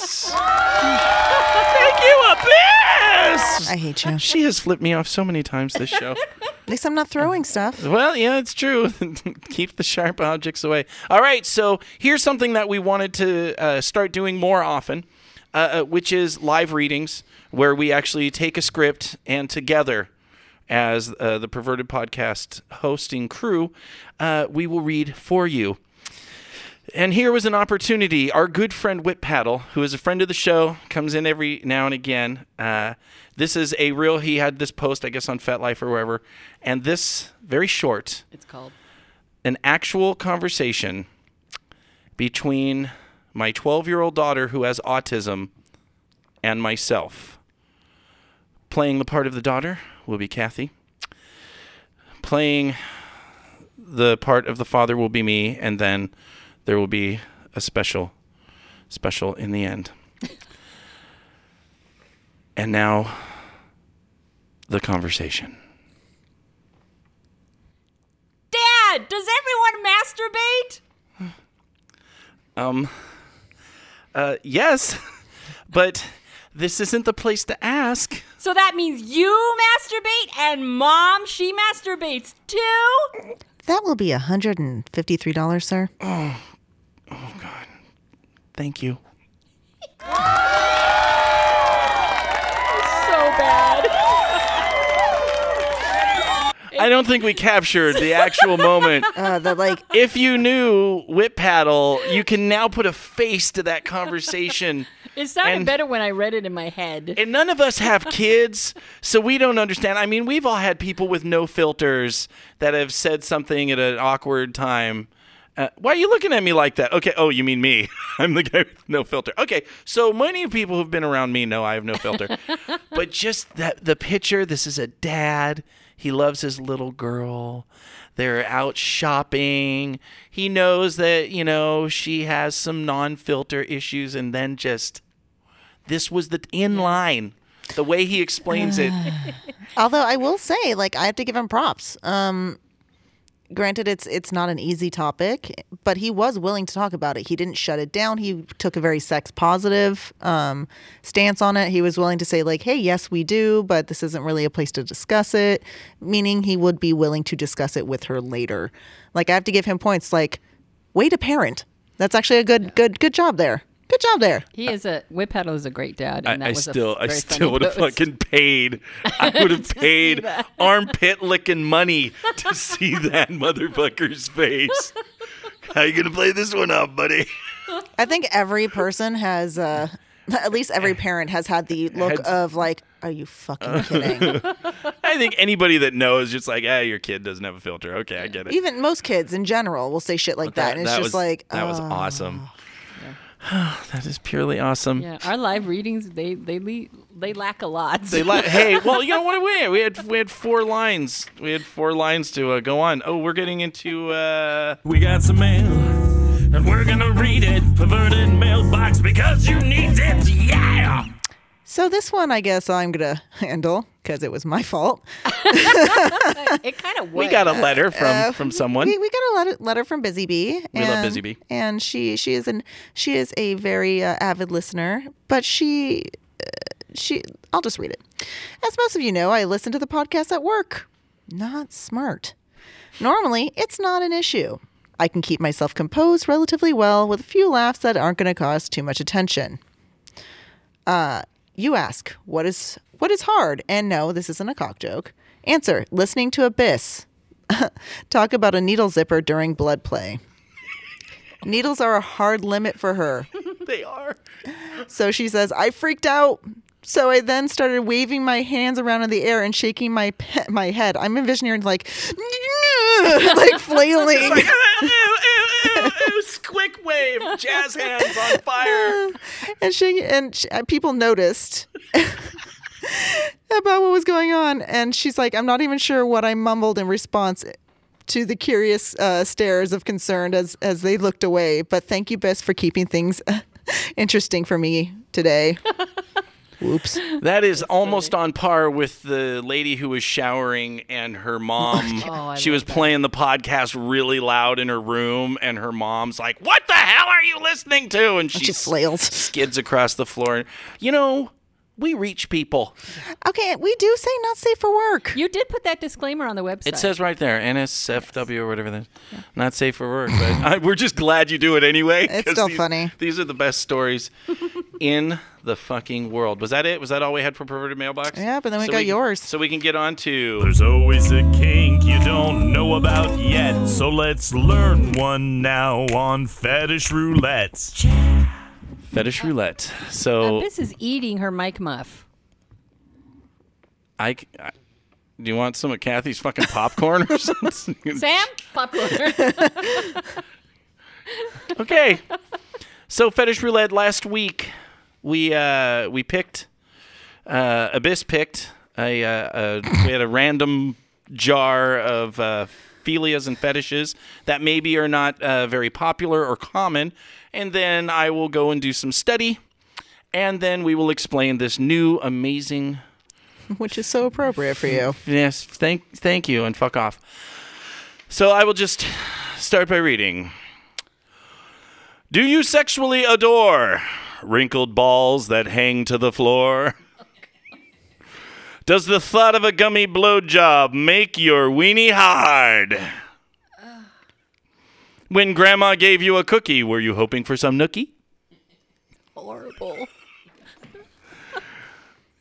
Thank you, Abyss. I hate you. She has flipped me off so many times this show. At least I'm not throwing stuff. well, yeah, it's true. *laughs* Keep the sharp objects away. All right, so here's something that we wanted to uh, start doing more often, uh, uh, which is live readings, where we actually take a script and together, as uh, the Perverted Podcast hosting crew, uh, we will read for you. And here was an opportunity. Our good friend Whip Paddle, who is a friend of the show, comes in every now and again. Uh, this is a real, he had this post, I guess, on FetLife or wherever. And this, very short, it's called. an actual conversation between my 12 year old daughter who has autism and myself. Playing the part of the daughter will be Kathy. Playing the part of the father will be me, and then there will be a special, special in the end. *laughs* and now, the conversation. Dad, does everyone masturbate? Um, uh, yes, *laughs* but this isn't the place to ask. So that means you masturbate and mom, she masturbates too? That will be $153, sir. Oh, oh God. Thank you. I don't think we captured the actual moment. *laughs* Uh, that like If you knew Whip Paddle, you can now put a face to that conversation. *laughs* It sounded And- better when I read it in my head. And none of us have kids, so we don't understand. I mean, we've all had people with no filters that have said something at an awkward time. Uh, why are you looking at me like that? Okay. Oh, you mean me? *laughs* I'm the guy with no filter. Okay. So many people who've been around me know I have no filter. but just that the picture. This is a dad. He loves his little girl. They're out shopping. He knows that you know she has some non-filter issues, and then just this was the in line. The way he explains it. *sighs* Although I will say, like, I have to give him props. Um, granted, it's it's not an easy topic, but he was willing to talk about it. He didn't shut it down. He took a very sex positive um, stance on it. He was willing to say, like, "Hey, yes, we do, but this isn't really a place to discuss it." Meaning, he would be willing to discuss it with her later. Like, I have to give him points. Like, way to parent. That's actually a good good good job there. Good job there. He is a Whip Paddle is a great dad, and that I, I was still, a I very still would have fucking paid. I *laughs* would have paid *laughs* armpit licking money to see that *laughs* motherfucker's face. How you gonna play this one up, buddy? I think every person has, uh, at least every parent has had the look Had- of like, "Are you fucking kidding?" I think anybody that knows just like, ah, your kid doesn't have a filter. Okay, I get it. Even most kids in general will say shit like that, and it's just was, like, that was oh. awesome. *sighs* that is purely awesome. Yeah, our live readings they they le- they lack a lot. They li- hey, *laughs* well, you know what we had? We had we had four lines. We had four lines to uh, go on. Oh, we're getting into. Uh, We got some mail, and we're gonna read it. Perverted mailbox because you need it. Yeah. So this one, I guess I'm gonna *laughs* handle because it was my fault. *laughs* it kind of we got a letter from from someone. We, we got a letter, letter from Busy Bee. We love and- Busy Bee. and she she is an she is a very uh, avid listener. But she uh, she I'll just read it. As most of you know, I listen to the podcast at work. Not smart. Normally, it's not an issue. I can keep myself composed relatively well with a few laughs that aren't going to cause too much attention. Uh, you ask, what is what is hard? And no, this isn't a cock joke. Answer: listening to Abyss *laughs* talk about a needle zipper during blood play. Needles are a hard limit for her. *laughs* they are. So she says, I freaked out. So I then started waving my hands around in the air and shaking my pe- my head. I'm envisioning like *laughs* like flailing. Quick wave, jazz hands on fire. and she and sh uh, people noticed about what was going on. And she's like i'm not even sure what i mumbled in response to the curious uh, stares of concern as as they looked away. But thank you bess for keeping things interesting for me today *laughs* whoops That is almost on par with the lady who was showering and her mom. *laughs* Oh, she love was playing the podcast really loud in her room, and her mom's like, "What the hell are you listening to?" And she she flails skids across the floor. You know, we reach people. okay we do say not safe for work You did put that disclaimer on the website. It says right there, NSFW or whatever that is. Not safe for work, but *laughs* I, we're just glad you do it anyway. It's still these, funny. These are the best stories *laughs* in the fucking world. Was that it? Was that all we had for perverted mailbox? Yeah, but then we So got can- yours. So we can get on to. There's always a kink you don't know about yet, so let's learn one now on Fetish Roulette. Fetish roulette. Uh, So this is eating her Mike Muff. I, I- do you want some of Kathy's fucking popcorn or *laughs* something? Sam, popcorn. *laughs* okay. So fetish roulette last week we uh we picked uh Abyss picked a uh a, we had a random jar of uh philias and fetishes that maybe are not uh, very popular or common and then I will go and do some study and then we will explain this new amazing *laughs* which is so appropriate for you Yes, thank thank you, and fuck off. So I will just start by reading. Do you sexually adore wrinkled balls that hang to the floor? Does the thought of a gummy blowjob make your weenie hard? When grandma gave you a cookie, were you hoping for some nookie? Horrible.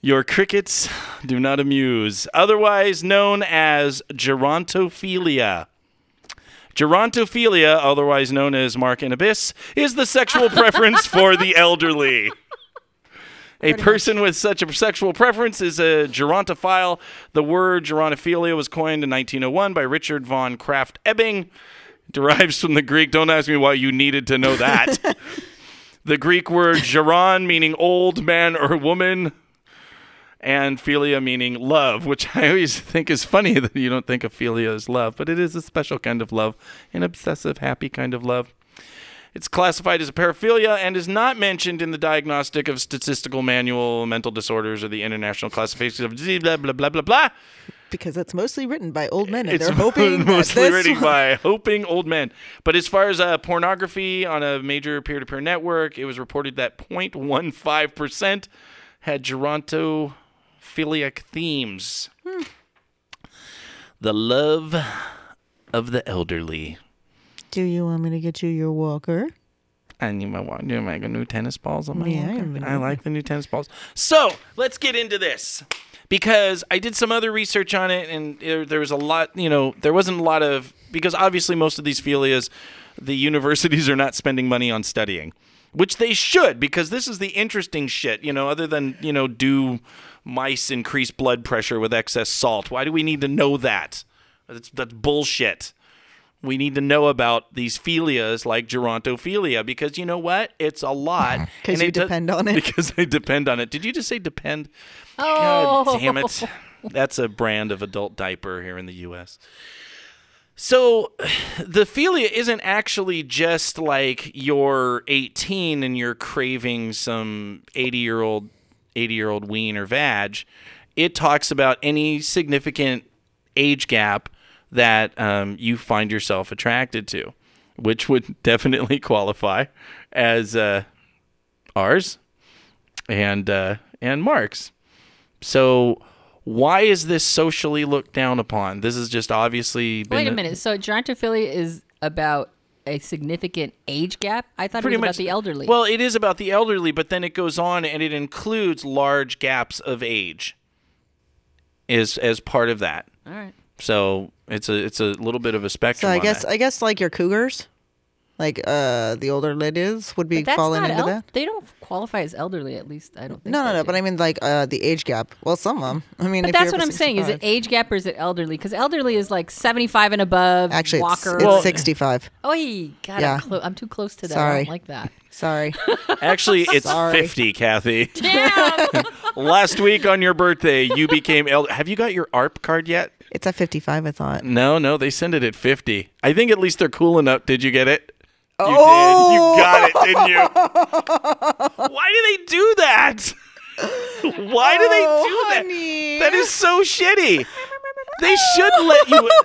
Your crickets do not amuse, otherwise known as gerontophilia. Gerontophilia, otherwise known as Mark and Abyss, is the sexual *laughs* preference for the elderly. A person with such a sexual preference is a gerontophile. The word gerontophilia was coined in 1901 by Richard von Krafft-Ebing. Derives from the Greek. Don't ask me why you needed to know that. *laughs* the Greek word geron, meaning old man or woman, and philia meaning love, which *laughs* I always think is funny that you don't think of philia as love, but it is a special kind of love, an obsessive, happy kind of love. It's classified as a paraphilia and is not mentioned in the Diagnostic of Statistical Manual, Mental Disorders, or the International Classification of Disease, blah, blah, blah, blah, blah. Because it's mostly written by old men, and It's they're *laughs* hoping mostly written one- by *laughs* hoping old men. But as far as uh, pornography on a major peer-to-peer network, it was reported that 0.15% had gerontophiliac themes. Hmm. The love of the elderly. Do you want me to get you your walker? I need my wa- do my new tennis balls on my Yeah, walker. I'm I like the new tennis balls. So let's get into this because I did some other research on it, and there, there was a lot. You know, there wasn't a lot of because obviously most of these philias, the universities are not spending money on studying, which they should because this is the interesting shit. You know, other than you know, do mice increase blood pressure with excess salt? Why do we need to know that? That's that's bullshit we need to know about these philias like gerontophilia because you know what? It's a lot. *laughs* 'Cause And you it does- depend on it. *laughs* Because I depend on it. Did you just say depend? Oh, God damn it. That's a brand of adult diaper here in the US. So the philia isn't actually just like you're 18 and you're craving some 80 year old 80 year old ween or vag. It talks about any significant age gap that um, you find yourself attracted to, which would *laughs* definitely qualify as uh, ours and uh, and Mark's. So why is this socially looked down upon? This is just obviously Wait a minute. So gerontophilia is about a significant age gap? I thought Pretty it was much about the elderly. Well, it is about the elderly, but then it goes on and it includes large gaps of age. Is as part of that. All right. So it's a it's a little bit of a spectrum. So. I on guess that. I guess like your cougars, like uh the older ladies would be falling into el- that. They don't qualify as elderly, at least I don't think. No, no, no. do. But I mean like uh the age gap. Well, some of them. I mean, But if that's you're what I'm saying. Is it age gap or is it elderly? Because elderly is like 75 and above. Actually, it's, walker. it's Well- 65. oh, God, Yeah. I'm, clo- I'm too close to that. I Sorry. don't like that. *laughs* Sorry. *laughs* Actually, it's Sorry. 50, Kathy. *laughs* Damn. Last week on your birthday, you became elder. Have you got your ARP card yet? it's at 55, I thought. No, no, they send it at 50. I think at least they're cool enough. Did you get it? You Oh! did. You got it, didn't you? *laughs* Why do they do that? *laughs* Why do they do Oh, that? honey. That is so shitty. They should let you. *laughs*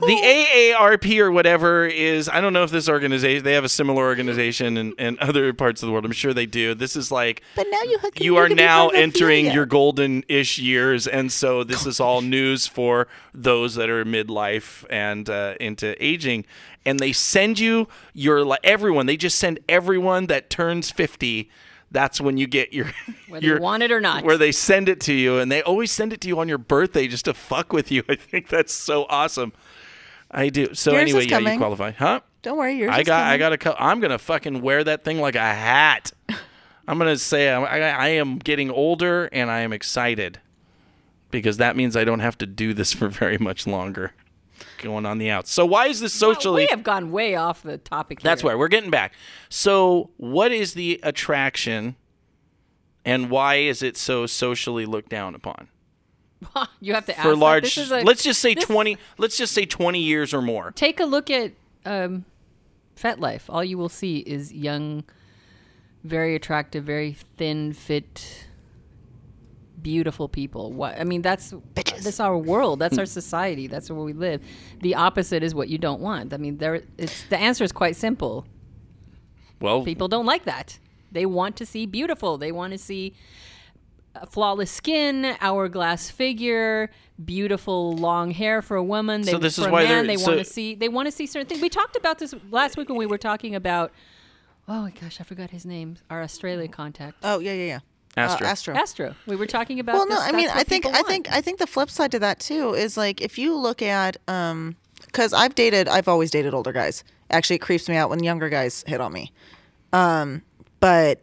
The AARP or whatever is, I don't know if this organization, they have a similar organization in, in other parts of the world. I'm sure they do. This is like, But now you have you are now entering your golden ish years. And so this is all news for those that are midlife and uh, into aging. And they send you your, everyone, they just send everyone that turns 50. That's when you get your, *laughs* Whether your you want it or not. where they send it to you, and they always send it to you on your birthday just to fuck with you. *laughs* I think that's so awesome. I do. So Yours anyway, is yeah, you qualify, huh? Don't worry, yours I is got, I got a. Co- I'm gonna fucking wear that thing like a hat. *laughs* I'm gonna say I, I, I am getting older, and I am excited because that means I don't have to do this for very much longer. Going on the outs. So why is this Well, socially? we have gone way off the topic. Here. That's why we're getting back. So, what is the attraction, and why is it so socially looked down upon *laughs* you have to ask for large? A- let's just say this- twenty. Let's just say twenty years or more. Take a look at um, FetLife. All you will see is young, very attractive, very thin, fit, beautiful people. What I mean, that's that's our world. That's our *laughs* society. That's where we live. The opposite is what you don't want. I mean, there. It's the answer is quite simple. Well, People don't like that. They want to see beautiful. They want to see uh, flawless skin, hourglass figure, beautiful long hair for a woman. They, So this for is a why man, they're- they so- want to see. They want to see certain things. We talked about this last week when we were talking about. Oh my gosh, I forgot his name. Our Australia contact. Oh, yeah, yeah, yeah. Astro. Uh, Astro. Astro. We were talking about. Well, no, this, I mean, I think, I think, I think the flip side to that too is like if you look at, um, because I've dated, I've always dated older guys. Actually, it creeps me out when younger guys hit on me. Um, but,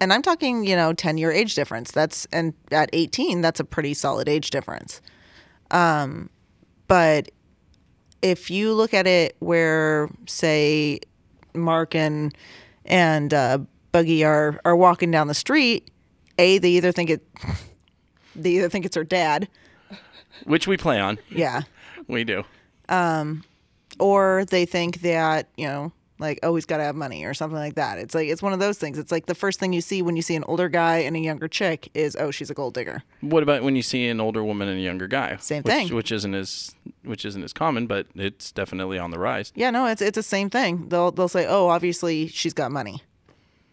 and I'm talking, you know, ten year age difference. That's and at 18, that's a pretty solid age difference. Um, but if you look at it where, say, Mark and and uh, Boogie are are walking down the street, a they either think it they either think it's her dad, Which we play on. yeah, *laughs* We do. Um, or they think that you know like oh he's got to have money or something like that. It's like it's one of those things. It's like the first thing you see when you see an older guy and a younger chick is oh she's a gold digger. What about when you see an older woman and a younger guy? Same which, thing. Which isn't as which isn't as common, but it's definitely on the rise. Yeah, no, it's it's the same thing. They'll they'll say oh obviously she's got money.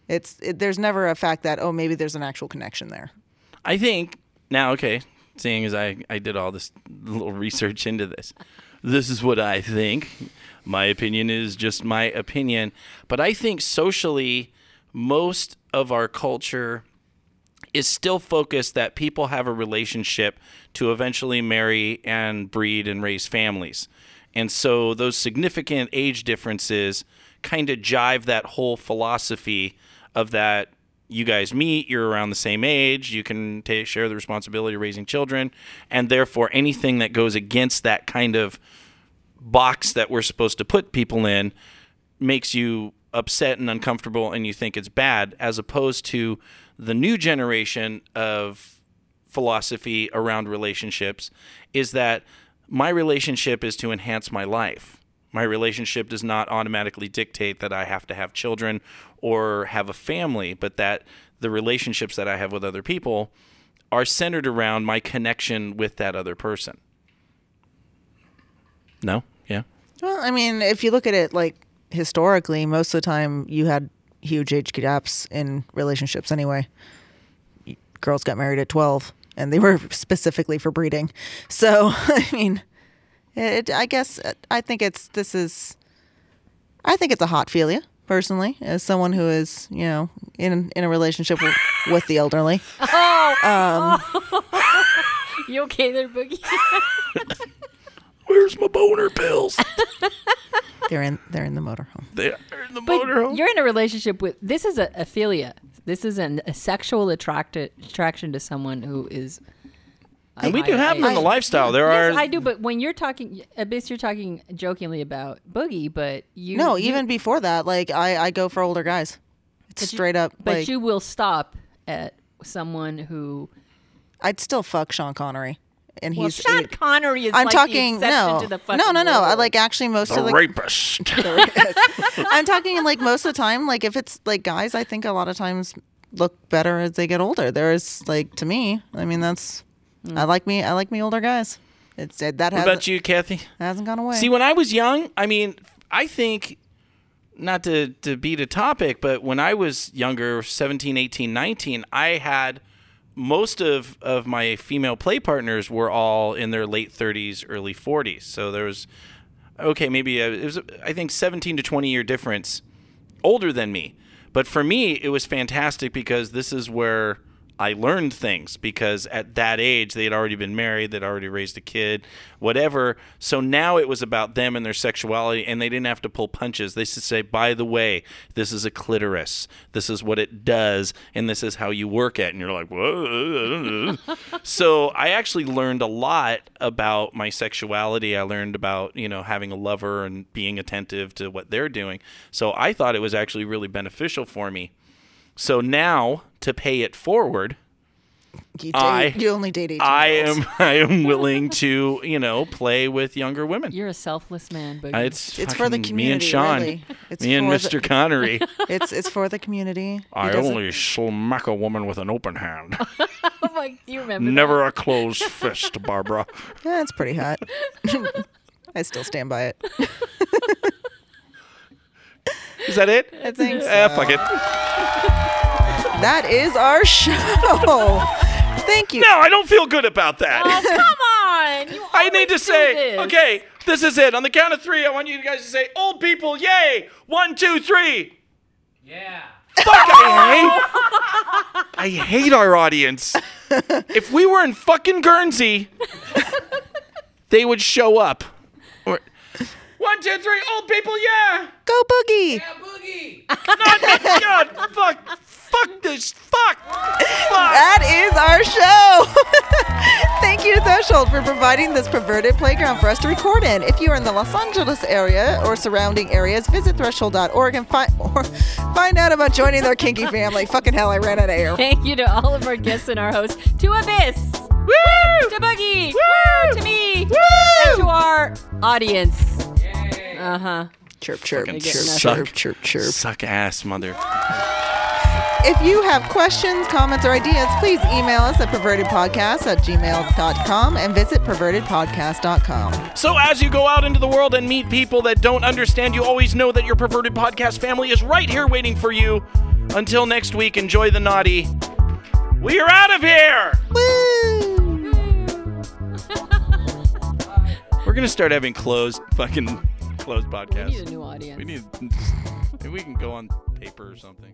It's it, there's never a fact that oh maybe there's an actual connection there. I think now, okay, seeing as I, I did all this little research into this, this is what I think. My opinion is just my opinion. But I think socially, most of our culture is still focused that people have a relationship to eventually marry and breed and raise families. And so those significant age differences kind of jive that whole philosophy of that you guys meet, you're around the same age, you can ta share the responsibility of raising children, and therefore anything that goes against that kind of box that we're supposed to put people in makes you upset and uncomfortable and you think it's bad as opposed to the new generation of philosophy around relationships is that my relationship is to enhance my life. My relationship does not automatically dictate that I have to have children or have a family, but that the relationships that I have with other people are centered around my connection with that other person. No? Yeah. Well, I mean, if you look at it like historically, most of the time you had huge age gaps in relationships anyway. Girls got married at 12 and they were *laughs* specifically for breeding. So, *laughs* I mean, it, I guess uh, I think it's this is I think it's a hot philia personally as someone who is, you know, in in a relationship with, with the elderly. *laughs* Oh, *laughs* you okay there, Boogie? *laughs* Where's my boner pills? They're in they're in the motorhome. they are in the But motorhome. you're in a relationship with. This is a philia. This is an, a sexual attracted attraction to someone who is. And we do have them in the lifestyle. There yes, are I do. But when you're talking, Abyss, you're talking jokingly about Boogie, but you No, you- even before that, like I I go for older guys. It's you- straight up But like you will stop at someone who. I'd still fuck Sean Connery, and Well, he's. Sean eight- Connery is I'm like talking the no, to the no, fucking no, no. I like actually most of *laughs* the. rapist. I'm talking like most of the time. Like if it's like guys, I think a lot of times look better as they get older. There is like to me. I mean, that's. I like me. I like me older guys. It's that What about you, Kathy? hasn't gone away. See, when I was young, I mean, I think not to to beat a topic, but when I was younger, 17, 18, 19, I had most of of my female play partners were all in their late 30s, early 40s. So there was okay, maybe uh it was I think 17 to 20 year difference older than me. But for me, it was fantastic because this is where I learned things because at that age they had already been married, they'd already raised a kid, whatever. So now it was about them and their sexuality, and they didn't have to pull punches. They to say, "By the way, this is a clitoris. This is what it does, and this is how you work it." And you're like, "Whoa!" *laughs* so I actually learned a lot about my sexuality. I learned about you know having a lover and being attentive to what they're doing. So I thought it was actually really beneficial for me. So now to pay it forward, you, date, I- you only date 18 I am *laughs* I am willing to you know play with younger women. You're a selfless man, but Uh, *laughs* It's It's for the community. *laughs* me and Sean, really. It's me and Mr. the- Connery. It's it's for the community. He I only smack a woman with an open hand, oh my, you remember? that? never a closed fist, Barbara. Yeah, it's pretty hot. I still stand by it. Is that it? I think so. Eh, fuck it. That is our show. *laughs* Thank you. No, I don't feel good about that. Oh, come *laughs* on! You I need to do say, this. okay, this is it. On the count of three, I want you guys to say, old people, yay! One, two, three. Yeah. Fuck, I *laughs* hate. I hate our audience. If we were in fucking Guernsey, they would show up. Or, one, two, three, old people, yeah. Go boogie. Yeah, boogie. Not, God, fuck, fuck this, fuck, fuck. That is our show. *laughs* Thank you, Threshold, for providing this perverted playground for us to record in. If you are in the Los Angeles area or surrounding areas, visit threshold.org and find *laughs* or find out about joining their kinky family. Fucking hell, I ran out of air. Thank you to all of our guests and our hosts, to Abyss, Woo! to Boogie, Woo! to me, Woo! and to our audience. Uh huh. Chirp, chirp, Fucking chirp, suck. chirp, chirp, chirp. Suck ass, mother. If you have questions, comments, or ideas, please email us at pervertedpodcast at gmail.com and visit pervertedpodcast.com. So, as you go out into the world and meet people that don't understand, you always know that your perverted podcast family is right here waiting for you. Until next week, enjoy the naughty. We are out of here. Woo! We're gonna start having closed fucking closed podcasts. We need a new audience. We need. Maybe we can go on paper or something.